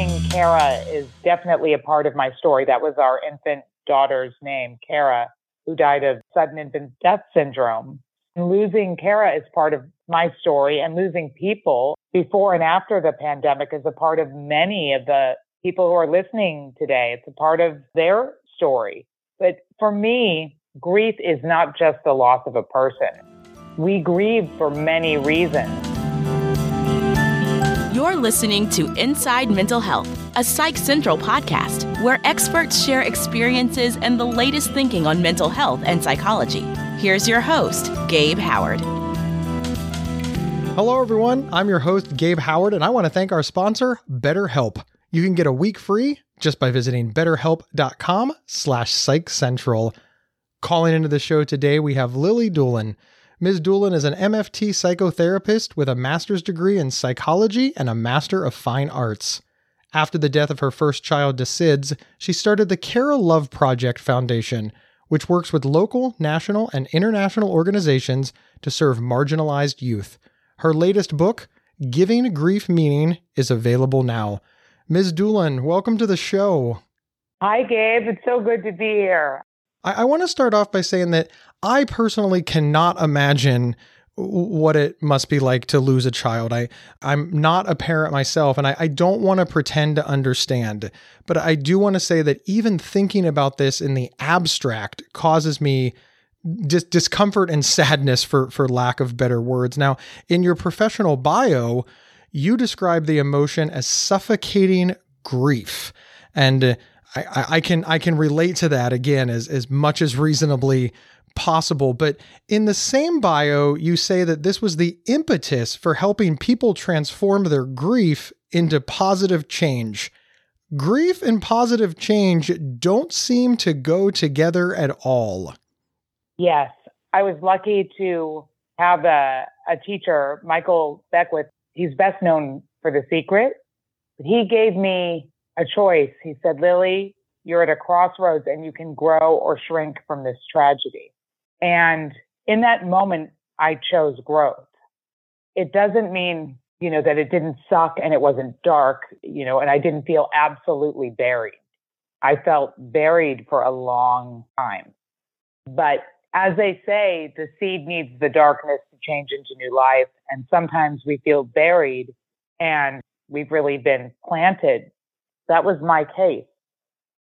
losing Kara is definitely a part of my story. That was our infant daughter's name, Kara, who died of sudden infant death syndrome. And losing Kara is part of my story and losing people before and after the pandemic is a part of many of the people who are listening today. It's a part of their story. But for me, grief is not just the loss of a person. We grieve for many reasons. You're listening to Inside Mental Health, a Psych Central podcast where experts share experiences and the latest thinking on mental health and psychology. Here's your host, Gabe Howard. Hello, everyone. I'm your host, Gabe Howard, and I want to thank our sponsor, BetterHelp. You can get a week free just by visiting betterhelp.com slash psychcentral. Calling into the show today, we have Lily Dulan. Ms. Dulan is an MFT psychotherapist with a master's degree in psychology and a master of fine arts. After the death of her first child, DeSids, she started the Kara Love Project Foundation, which works with local, national, and international organizations to serve marginalized youth. Her latest book, Giving Grief Meaning, is available now. Ms. Dulan, welcome to the show. Hi, Gabe. It's so good to be here. I, I want to start off by saying that I personally cannot imagine what it must be like to lose a child. I, I'm not a parent myself, and I, I don't want to pretend to understand. But I do want to say that even thinking about this in the abstract causes me dis- discomfort and sadness, for for lack of better words. Now, in your professional bio, you describe the emotion as suffocating grief. And I, I, can I can relate to that again as, as much as reasonably possible. But in the same bio, you say that this was the impetus for helping people transform their grief into positive change. Grief and positive change don't seem to go together at all. Yes. I was lucky to have a, a teacher, Michael Beckwith, he's best known for The Secret. He gave me a choice. He said, Lily, you're at a crossroads and you can grow or shrink from this tragedy. And in that moment, I chose growth. It doesn't mean, you know, that it didn't suck and it wasn't dark, you know, and I didn't feel absolutely buried. I felt buried for a long time. But as they say, the seed needs the darkness to change into new life. And sometimes we feel buried and we've really been planted. That was my case.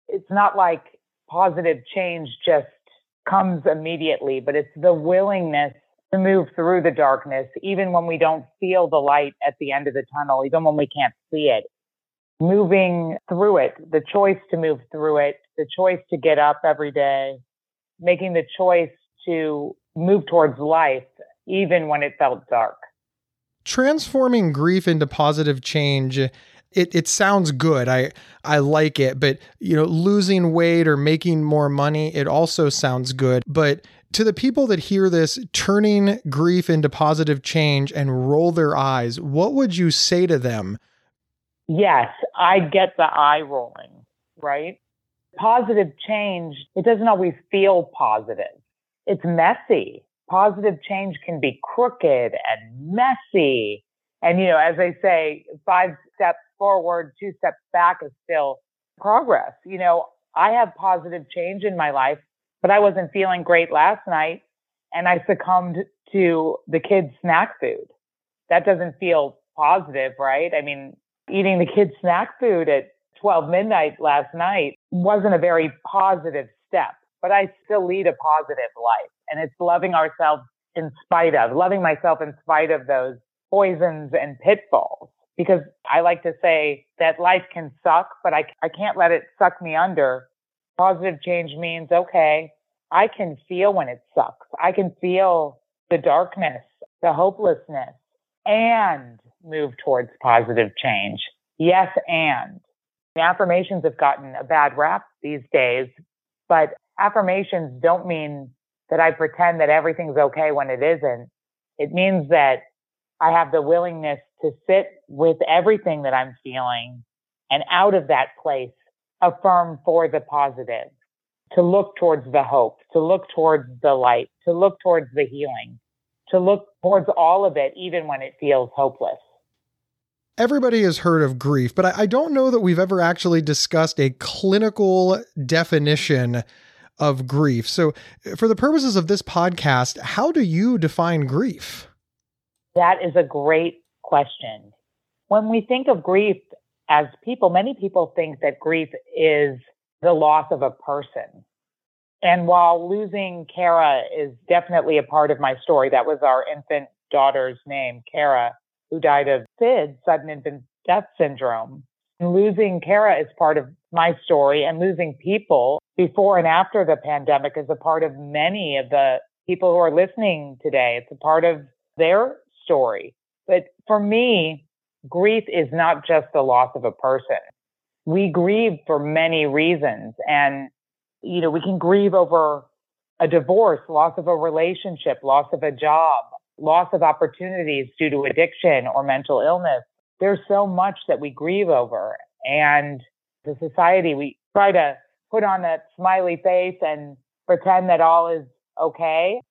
It's not like positive change just comes immediately, but it's the willingness to move through the darkness, even when we don't feel the light at the end of the tunnel, even when we can't see it. Moving through it, the choice to move through it, the choice to get up every day, making the choice to move towards life, even when it felt dark. Transforming grief into positive change. It, it sounds good. I I like it, but you know, losing weight or making more money, it also sounds good. But to the people that hear this, turning grief into positive change and roll their eyes, what would you say to them? Yes, I get the eye rolling, right? Positive change, it doesn't always feel positive. It's messy. Positive change can be crooked and messy. And, you know, as I say, five steps forward, two steps back is still progress. You know, I have positive change in my life, but I wasn't feeling great last night and I succumbed to the kids' snack food. That doesn't feel positive, right? I mean, eating the kids' snack food at 12 midnight last night wasn't a very positive step, but I still lead a positive life. And it's loving ourselves in spite of, loving myself in spite of those poisons and pitfalls. Because I like to say that life can suck, but I, I can't let it suck me under. Positive change means, okay, I can feel when it sucks. I can feel the darkness, the hopelessness, and move towards positive change. Yes, and. Affirmations have gotten a bad rap these days, but affirmations don't mean that I pretend that everything's okay when it isn't. It means that I have the willingness to sit with everything that I'm feeling and out of that place affirm for the positive, to look towards the hope, to look towards the light, to look towards the healing, to look towards all of it, even when it feels hopeless. Everybody has heard of grief, but I, don't know that we've ever actually discussed a clinical definition of grief. So, uh, for the purposes of this podcast, how do you define grief? That is a great question. When we think of grief as people, many people think that grief is the loss of a person. And while losing Kara is definitely a part of my story, that was our infant daughter's name, Kara, who died of SID, sudden infant death syndrome. And losing Kara is part of my story and losing people before and after the pandemic is a part of many of the people who are listening today. It's a part of their story. For me, grief is not just the loss of a person. We grieve for many reasons. And, you know, we can grieve over a divorce, loss of a relationship, loss of a job, loss of opportunities due to addiction or mental illness. There's so much that we grieve over. And the society, we try to put on that smiley face and pretend that all is okay.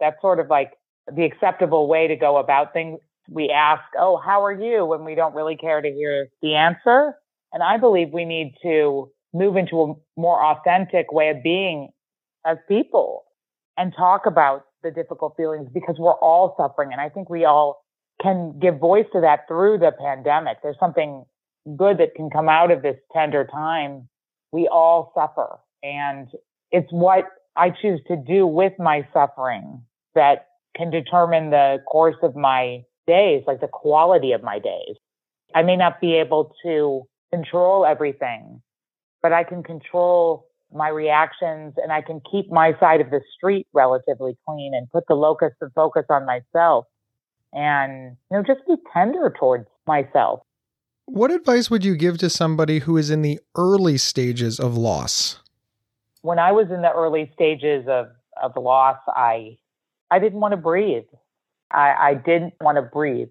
That's sort of like the acceptable way to go about things. We ask, Oh, how are you? when we don't really care to hear the answer. And I believe we need to move into a more authentic way of being as people and talk about the difficult feelings because we're all suffering. And I think we all can give voice to that through the pandemic. There's something good that can come out of this tender time. We all suffer. And it's what I choose to do with my suffering that can determine the course of my days, like the quality of my days. I may not be able to control everything, but I can control my reactions and I can keep my side of the street relatively clean and put the locus of focus on myself and, you know, just be tender towards myself. What advice would you give to somebody who is in the early stages of loss? When I was in the early stages of, of loss, I I didn't want to breathe. I, I didn't want to breathe,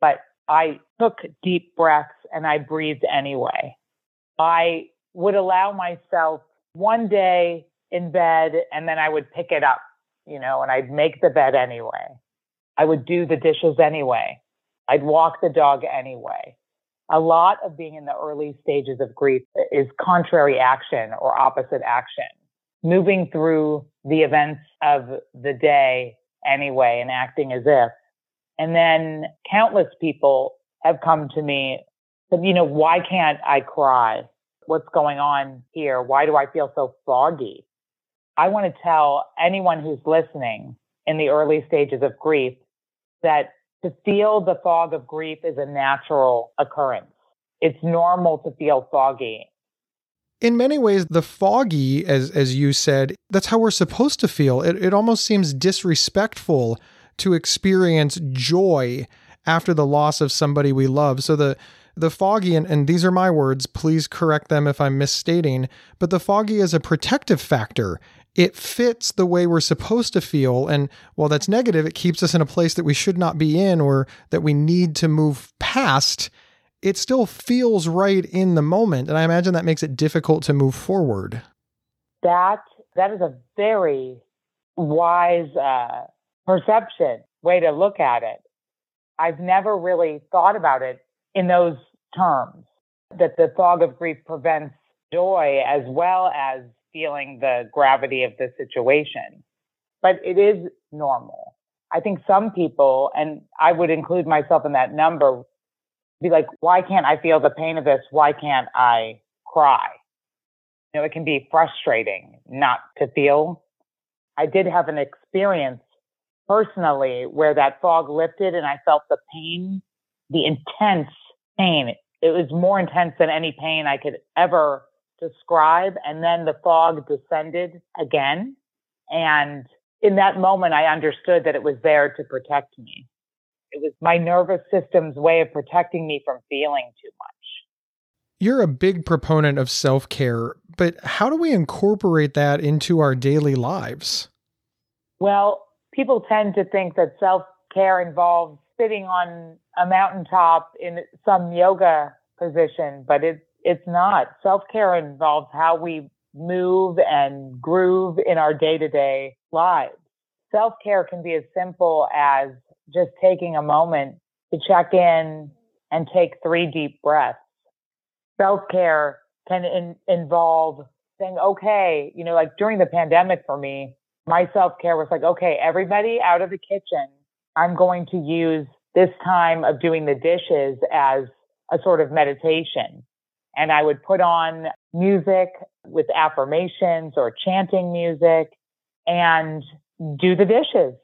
but I took deep breaths and I breathed anyway. I would allow myself one day in bed and then I would pick it up, you know, and I'd make the bed anyway. I would do the dishes anyway. I'd walk the dog anyway. A lot of being in the early stages of grief is contrary action or opposite action, moving through the events of the day anyway and acting as if. And then countless people have come to me, said, you know, why can't I cry? what's going on here? Why do I feel so foggy? I want to tell anyone who's listening in the early stages of grief that to feel the fog of grief is a natural occurrence. It's normal to feel foggy. In many ways, the foggy, as as you said, that's how we're supposed to feel. It it almost seems disrespectful to experience joy after the loss of somebody we love. So the the foggy, and, and these are my words, please correct them if I'm misstating, but the foggy is a protective factor. It fits the way we're supposed to feel. And while that's negative, it keeps us in a place that we should not be in or that we need to move past. It still feels right in the moment. And I imagine that makes it difficult to move forward. That that is a very wise uh, perception way to look at it. I've never really thought about it in those terms that the fog of grief prevents joy as well as feeling the gravity of the situation. But it is normal. I think some people, and I would include myself in that number, be like, why can't I feel the pain of this? Why can't I cry? You know, it can be frustrating not to feel. I did have an experience personally where that fog lifted and I felt the pain, the intense pain. It was more intense than any pain I could ever describe. And then the fog descended again. And in that moment, I understood that it was there to protect me. It was my nervous system's way of protecting me from feeling too much. You're a big proponent of self care, but how do we incorporate that into our daily lives? Well, people tend to think that self care involves sitting on a mountaintop in some yoga position, but it's it's not. Self care involves how we move and groove in our day to day lives. Self care can be as simple as just taking a moment to check in and take three deep breaths. Self care can in, involve saying, okay, you know, like during the pandemic for me, my self care was like, okay, everybody out of the kitchen. I'm going to use this time of doing the dishes as a sort of meditation. And I would put on music with affirmations or chanting music and do the dishes.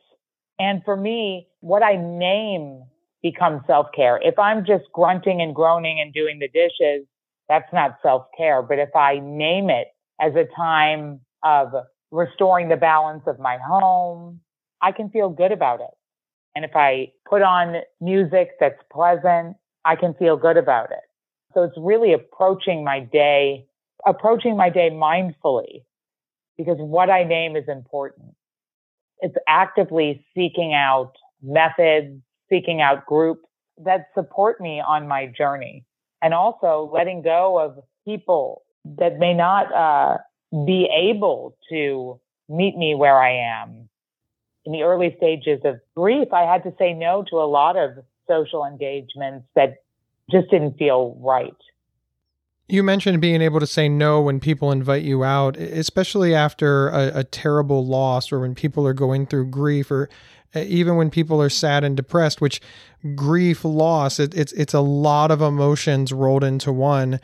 And for me, what I name becomes self care. If I'm just grunting and groaning and doing the dishes, that's not self care. But if I name it as a time of restoring the balance of my home, I can feel good about it. And if I put on music that's pleasant, I can feel good about it. So it's really approaching my day, approaching my day mindfully because what I name is important. It's actively seeking out methods, seeking out groups that support me on my journey and also letting go of people that may not uh, be able to meet me where I am. In the early stages of grief, I had to say no to a lot of social engagements that just didn't feel right. You mentioned being able to say no when people invite you out, especially after a, a, terrible loss or when people are going through grief or uh, even when people are sad and depressed, which grief, loss, it, it's it's a lot of emotions rolled into one.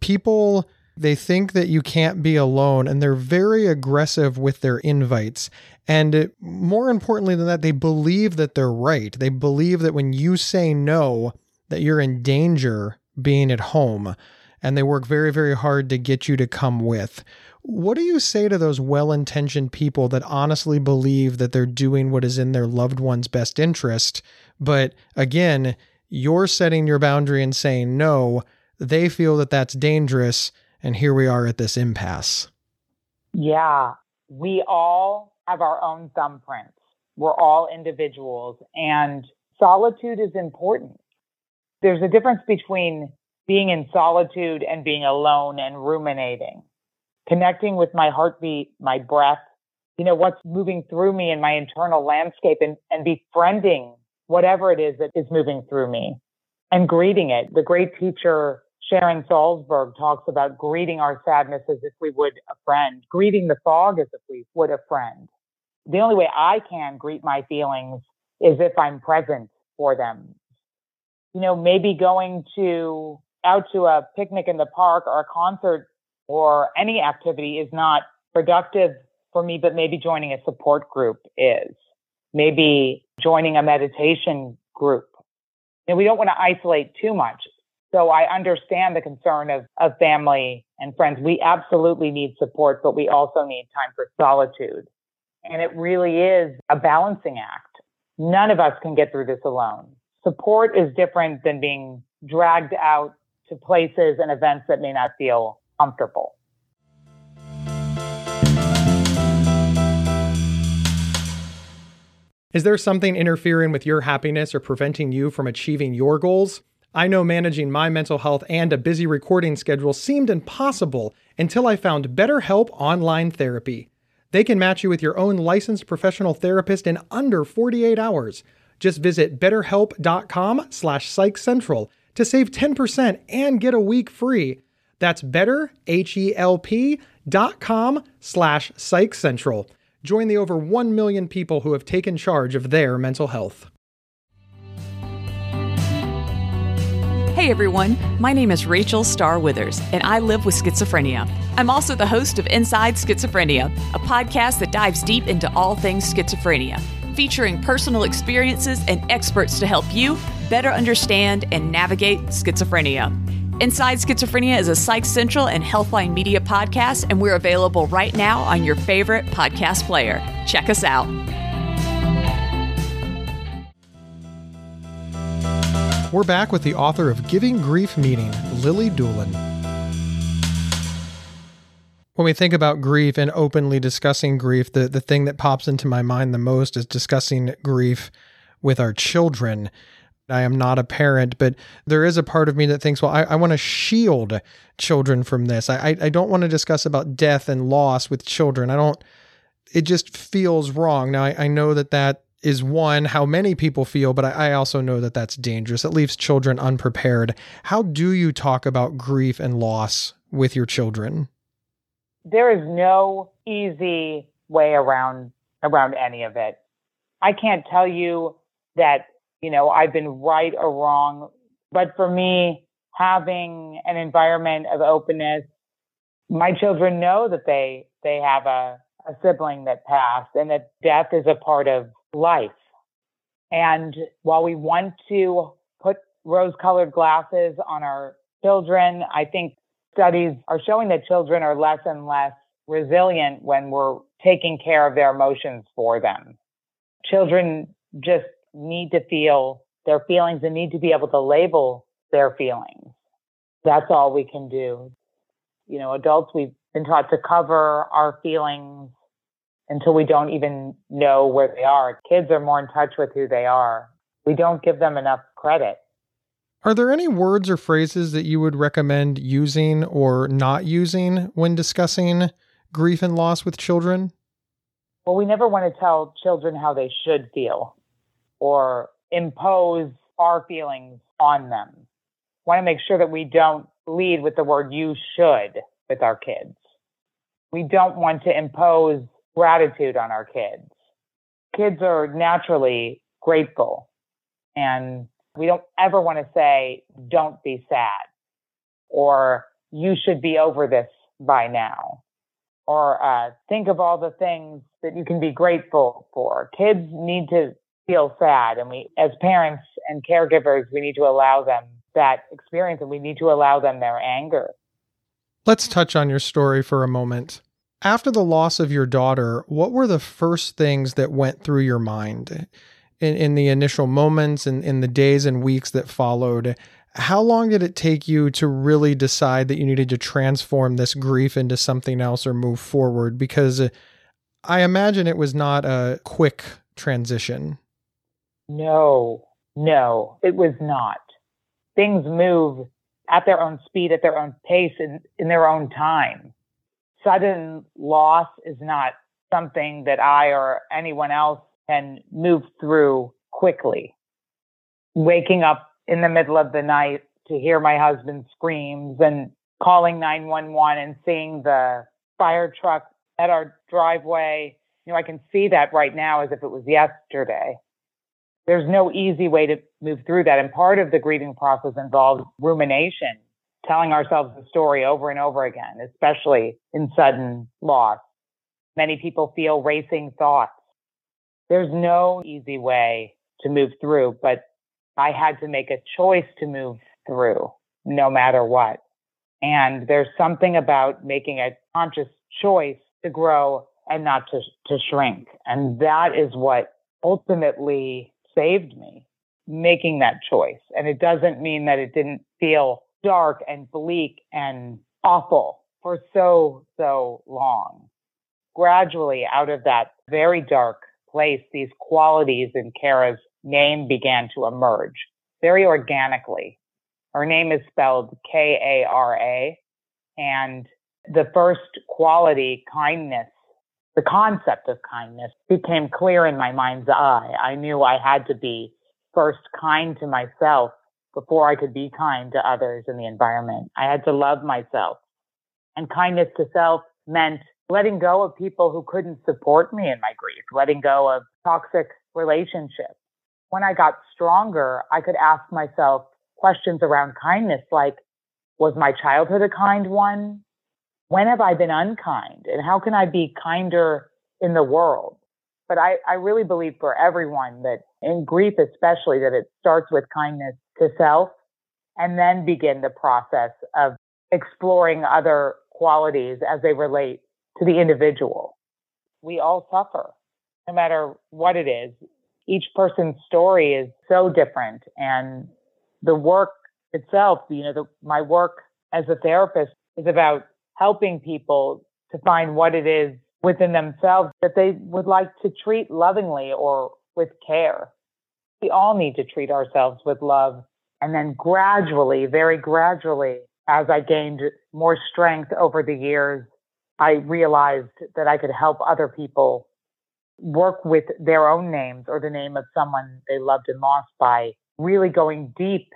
People they think that you can't be alone and they're very aggressive with their invites. And more importantly than that, they believe that they're right. They believe that when you say no, that you're in danger being at home. And they work very, very hard to get you to come with. What do you say to those well intentioned people that honestly believe that they're doing what is in their loved one's best interest? But again, you're setting your boundary and saying no. They feel that that's dangerous and here we are at this impasse. Yeah, we all have our own thumbprints. We're all individuals, and solitude is important. There's a difference between being in solitude and being alone and ruminating, connecting with my heartbeat, my breath, you know, what's moving through me in my internal landscape and, and befriending whatever it is that is moving through me and greeting it. The great teacher Sharon Salzberg talks about greeting our sadness as if we would a friend, greeting the fog as if we would a friend. The only way I can greet my feelings is if I'm present for them. You know, maybe going to out to a picnic in the park or a concert or any activity is not productive for me, but maybe joining a support group is. Maybe joining a meditation group. And we don't want to isolate too much. So I understand the concern of, of family and friends. We absolutely need support, but we also need time for solitude. And it really is a balancing act. None of us can get through this alone. Support is different than being dragged out to places and events that may not feel comfortable. Is there something interfering with your happiness or preventing you from achieving your goals? I know managing my mental health and a busy recording schedule seemed impossible until I found BetterHelp Online Therapy. They can match you with your own licensed professional therapist in under 48 hours. Just visit betterhelp.com slash psychcentral to save 10% and get a week free. That's betterhelp.com slash psychcentral. Join the over 1 million people who have taken charge of their mental health. Hey everyone, my name is Rachel Star Withers, and I live with schizophrenia. I'm also the host of Inside Schizophrenia, a podcast that dives deep into all things schizophrenia, featuring personal experiences and experts to help you better understand and navigate schizophrenia. Inside Schizophrenia is a Psych Central and Healthline Media podcast, and we're available right now on your favorite podcast player. Check us out. We're back with the author of Giving Grief Meaning, Lily Dulan. When we think about grief and openly discussing grief, the, the thing that pops into my mind the most is discussing grief with our children. I am not a parent, but there is a part of me that thinks, well, I, I want to shield children from this. I, I don't want to discuss about death and loss with children. I don't, it just feels wrong. Now, I, I know that that is one, how many people feel, but I, I also know that that's dangerous. It leaves children unprepared. How do you talk about grief and loss with your children? There is no easy way around around any of it. I can't tell you that, you know, I've been right or wrong, but for me, having an environment of openness, my children know that they they have a, a sibling that passed and that death is a part of life. And while we want to put rose colored glasses on our children, I think studies are showing that children are less and less resilient when we're taking care of their emotions for them. Children just need to feel their feelings and need to be able to label their feelings. That's all we can do. You know, adults, we've been taught to cover our feelings until we don't even know where they are. Kids are more in touch with who they are. We don't give them enough credit. Are there any words or phrases that you would recommend using or not using when discussing grief and loss with children? Well, we never want to tell children how they should feel or impose our feelings on them. We want to make sure that we don't lead with the word you should with our kids. We don't want to impose gratitude on our kids. Kids are naturally grateful and we don't ever want to say, don't be sad or you should be over this by now or uh, think of all the things that you can be grateful for. Kids need to feel sad and we, as parents and caregivers, we need to allow them that experience and we need to allow them their anger. Let's touch on your story for a moment. After the loss of your daughter, what were the first things that went through your mind in, in the initial moments and in the days and weeks that followed? How long did it take you to really decide that you needed to transform this grief into something else or move forward? Because I imagine it was not a quick transition. No, no, it was not. Things move at their own speed, at their own pace, in, in their own time sudden loss is not something that I or anyone else can move through quickly. Waking up in the middle of the night to hear my husband screams and calling 911 and seeing the fire truck at our driveway. You know, I can see that right now as if it was yesterday. There's no easy way to move through that. And part of the grieving process involves rumination telling ourselves the story over and over again, especially in sudden loss. Many people feel racing thoughts. There's no easy way to move through, but I had to make a choice to move through no matter what. And there's something about making a conscious choice to grow and not to, to shrink. And that is what ultimately saved me, making that choice. And it doesn't mean that it didn't feel dark and bleak and awful for so, so long. Gradually, out of that very dark place, these qualities in Kara's name began to emerge very organically. Her name is spelled K A R A. And the first quality, kindness, the concept of kindness became clear in my mind's eye. I knew I had to be first kind to myself before I could be kind to others in the environment. I had to love myself. And kindness to self meant letting go of people who couldn't support me in my grief, letting go of toxic relationships. When I got stronger, I could ask myself questions around kindness like, was my childhood a kind one? When have I been unkind? And how can I be kinder in the world? But I, I really believe for everyone that in grief, especially that it starts with kindness to self and then begin the process of exploring other qualities as they relate to the individual. We all suffer, no matter what it is. Each person's story is so different and the work itself, you know, the, my work as a therapist is about helping people to find what it is within themselves that they would like to treat lovingly or with care. We all need to treat ourselves with love. And then gradually, very gradually, as I gained more strength over the years, I realized that I could help other people work with their own names or the name of someone they loved and lost by really going deep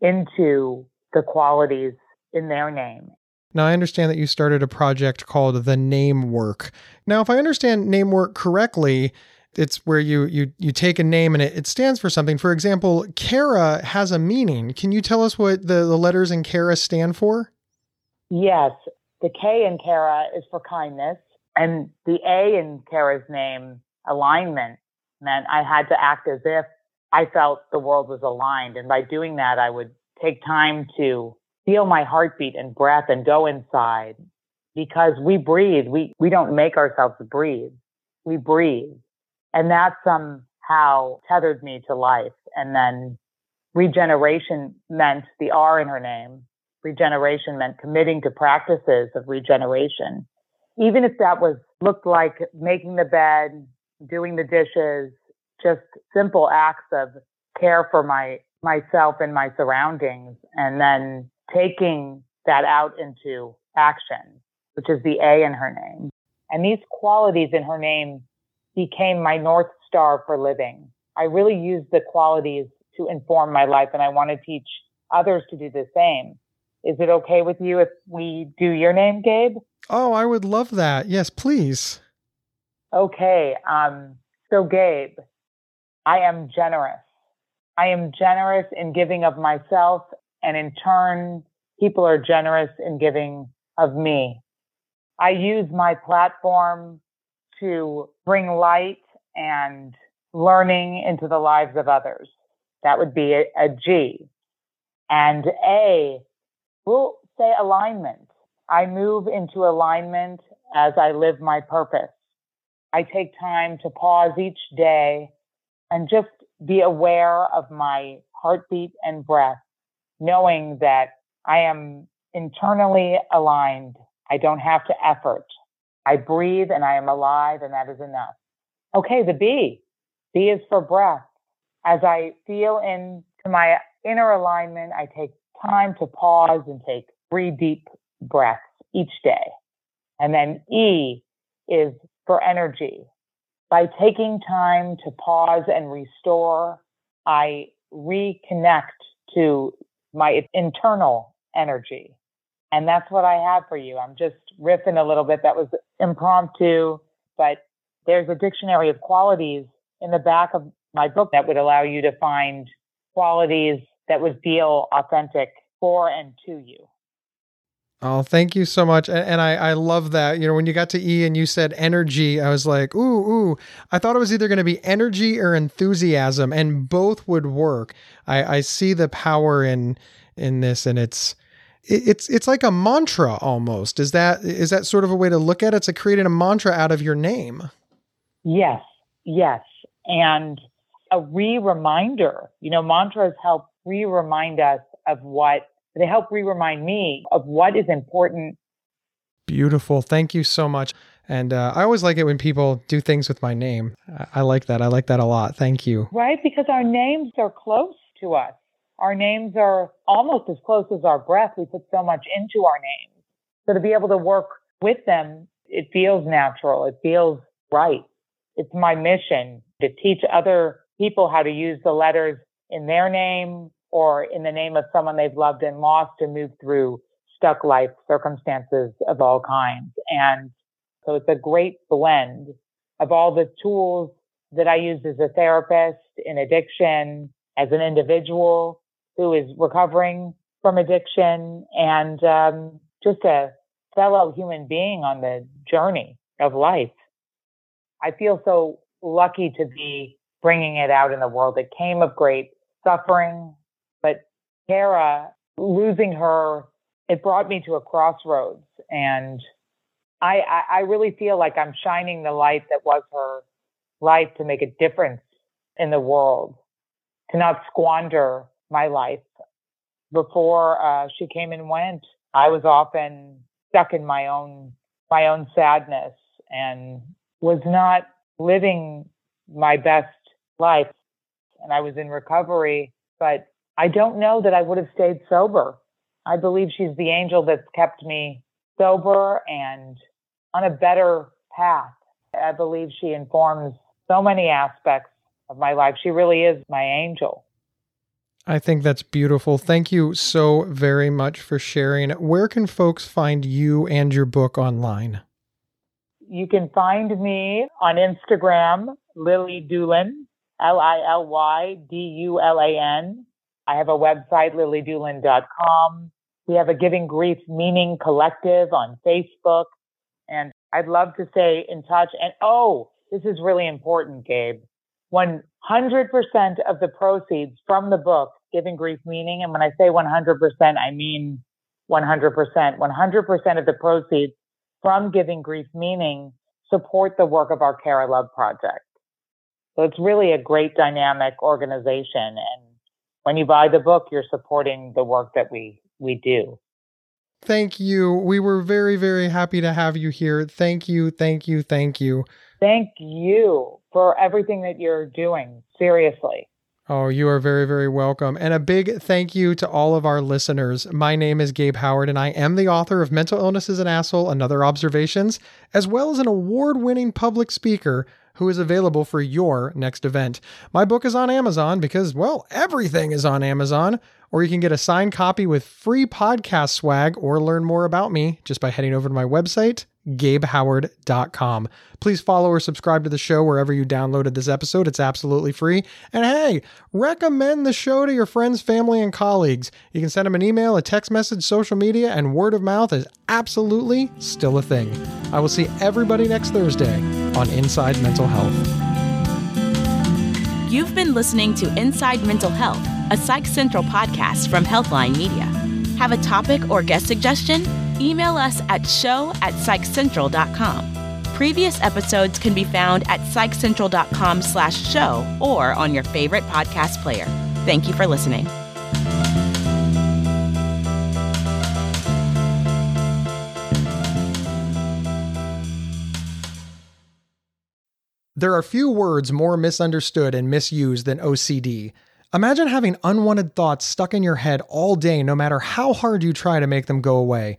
into the qualities in their name. Now, I understand that you started a project called the Name Work. Now, if I understand Name Work correctly, it's where you you you take a name and it, it stands for something. For example, Kara has a meaning. Can you tell us what the, the letters in Kara stand for? Yes. The K in Kara is for kindness. And the A in Kara's name, alignment, meant I had to act as if I felt the world was aligned. And by doing that, I would take time to feel my heartbeat and breath and go inside because we breathe. We, we don't make ourselves breathe. We breathe. And that somehow tethered me to life. And then regeneration meant the R in her name. Regeneration meant committing to practices of regeneration. Even if that was looked like making the bed, doing the dishes, just simple acts of care for my myself and my surroundings and then taking that out into action, which is the A in her name. And these qualities in her name became my North Star for living. I really used the qualities to inform my life and I want to teach others to do the same. Is it okay with you if we do your name, Gabe? Oh, I would love that. Yes, please. Okay. Um, so, Gabe, I am generous. I am generous in giving of myself, and in turn, people are generous in giving of me. I use my platform to bring light and learning into the lives of others. That would be a, a G. And A, we'll say alignment. I move into alignment as I live my purpose. I take time to pause each day and just be aware of my heartbeat and breath, knowing that I am internally aligned. I don't have to effort. I breathe and I am alive and that is enough. Okay, the B. B is for breath. As I feel into my inner alignment, I take time to pause and take three deep breaths each day. And then E is for energy. By taking time to pause and restore, I reconnect to my internal energy. And that's what I have for you. I'm just riffing a little bit. That was impromptu, but there's a dictionary of qualities in the back of my book that would allow you to find qualities that would feel authentic for and to you. Oh, thank you so much. And, and, I, I love that. You know, when you got to E and you said energy, I was like, ooh, ooh. I thought it was either going to be energy or enthusiasm, and both would work. I, I see the power in in this, and it's it's it's like a mantra almost. Is that is that sort of a way to look at it? It's like creating a mantra out of your name. Yes, yes. And a re-reminder. You know, mantras help re-remind us of what they help re remind me of what is important. Beautiful. Thank you so much. And uh, I always like it when people do things with my name. I, I like that. I like that a lot. Thank you. Right? Because our names are close to us. Our names are almost as close as our breath. We put so much into our names. So to be able to work with them, it feels natural. It feels right. It's my mission to teach other people how to use the letters in their name or in the name of someone they've loved and lost to move through stuck life circumstances of all kinds. And so it's a great blend of all the tools that I use as a therapist in addiction, as an individual who is recovering from addiction, and um, just a fellow human being on the journey of life. I feel so lucky to be bringing it out in the world. It came of great suffering, but Kara, losing her, it brought me to a crossroads. And I, I, I really feel like I'm shining the light that was her life to make a difference in the world, to not squander my life. Before uh, she came and went, I was often stuck in my own my own sadness and was not living my best life. And I was in recovery, but I don't know that I would have stayed sober. I believe she's the angel that's kept me sober and on a better path. I believe she informs so many aspects of my life. She really is my angel. I think that's beautiful. Thank you so very much for sharing. Where can folks find you and your book online? You can find me on Instagram, Lily Dulan, L I L Y D U L A N. I have a website, lilydulan.com. We have a Giving Grief Meaning Collective on Facebook. And I'd love to stay in touch. And oh, this is really important, Gabe. 100% of the proceeds from the book, Giving Grief Meaning, and when I say 100%, I mean 100%. 100% of the proceeds from Giving Grief Meaning support the work of our Kara Love Project. So it's really a great dynamic organization. And when you buy the book, you're supporting the work that we, we do. Thank you. We were very, very happy to have you here. Thank you, thank you, thank you. Thank you for everything that you're doing. Seriously. Oh, you are very, very welcome. And a big thank you to all of our listeners. My name is Gabe Howard, and I am the author of Mental Illness is an Asshole and Other Observations, as well as an award winning public speaker who is available for your next event. My book is on Amazon because, well, everything is on Amazon or you can get a signed copy with free podcast swag or learn more about me just by heading over to my website, gabehoward.com. Please follow or subscribe to the show wherever you downloaded this episode. It's absolutely free. And hey, recommend the show to your friends, family, and colleagues. You can send them an email, a text message, social media, and word of mouth is absolutely still a thing. I will see everybody next Thursday on Inside Mental Health. You've been listening to Inside Mental Health a Psych Central podcast from Healthline Media. Have a topic or guest suggestion? Email us at show at psychcentral.com. Previous episodes can be found at psychcentral.com slash show or on your favorite podcast player. Thank you for listening. There are few words more misunderstood and misused than OCD. Imagine having unwanted thoughts stuck in your head all day, no matter how hard you try to make them go away,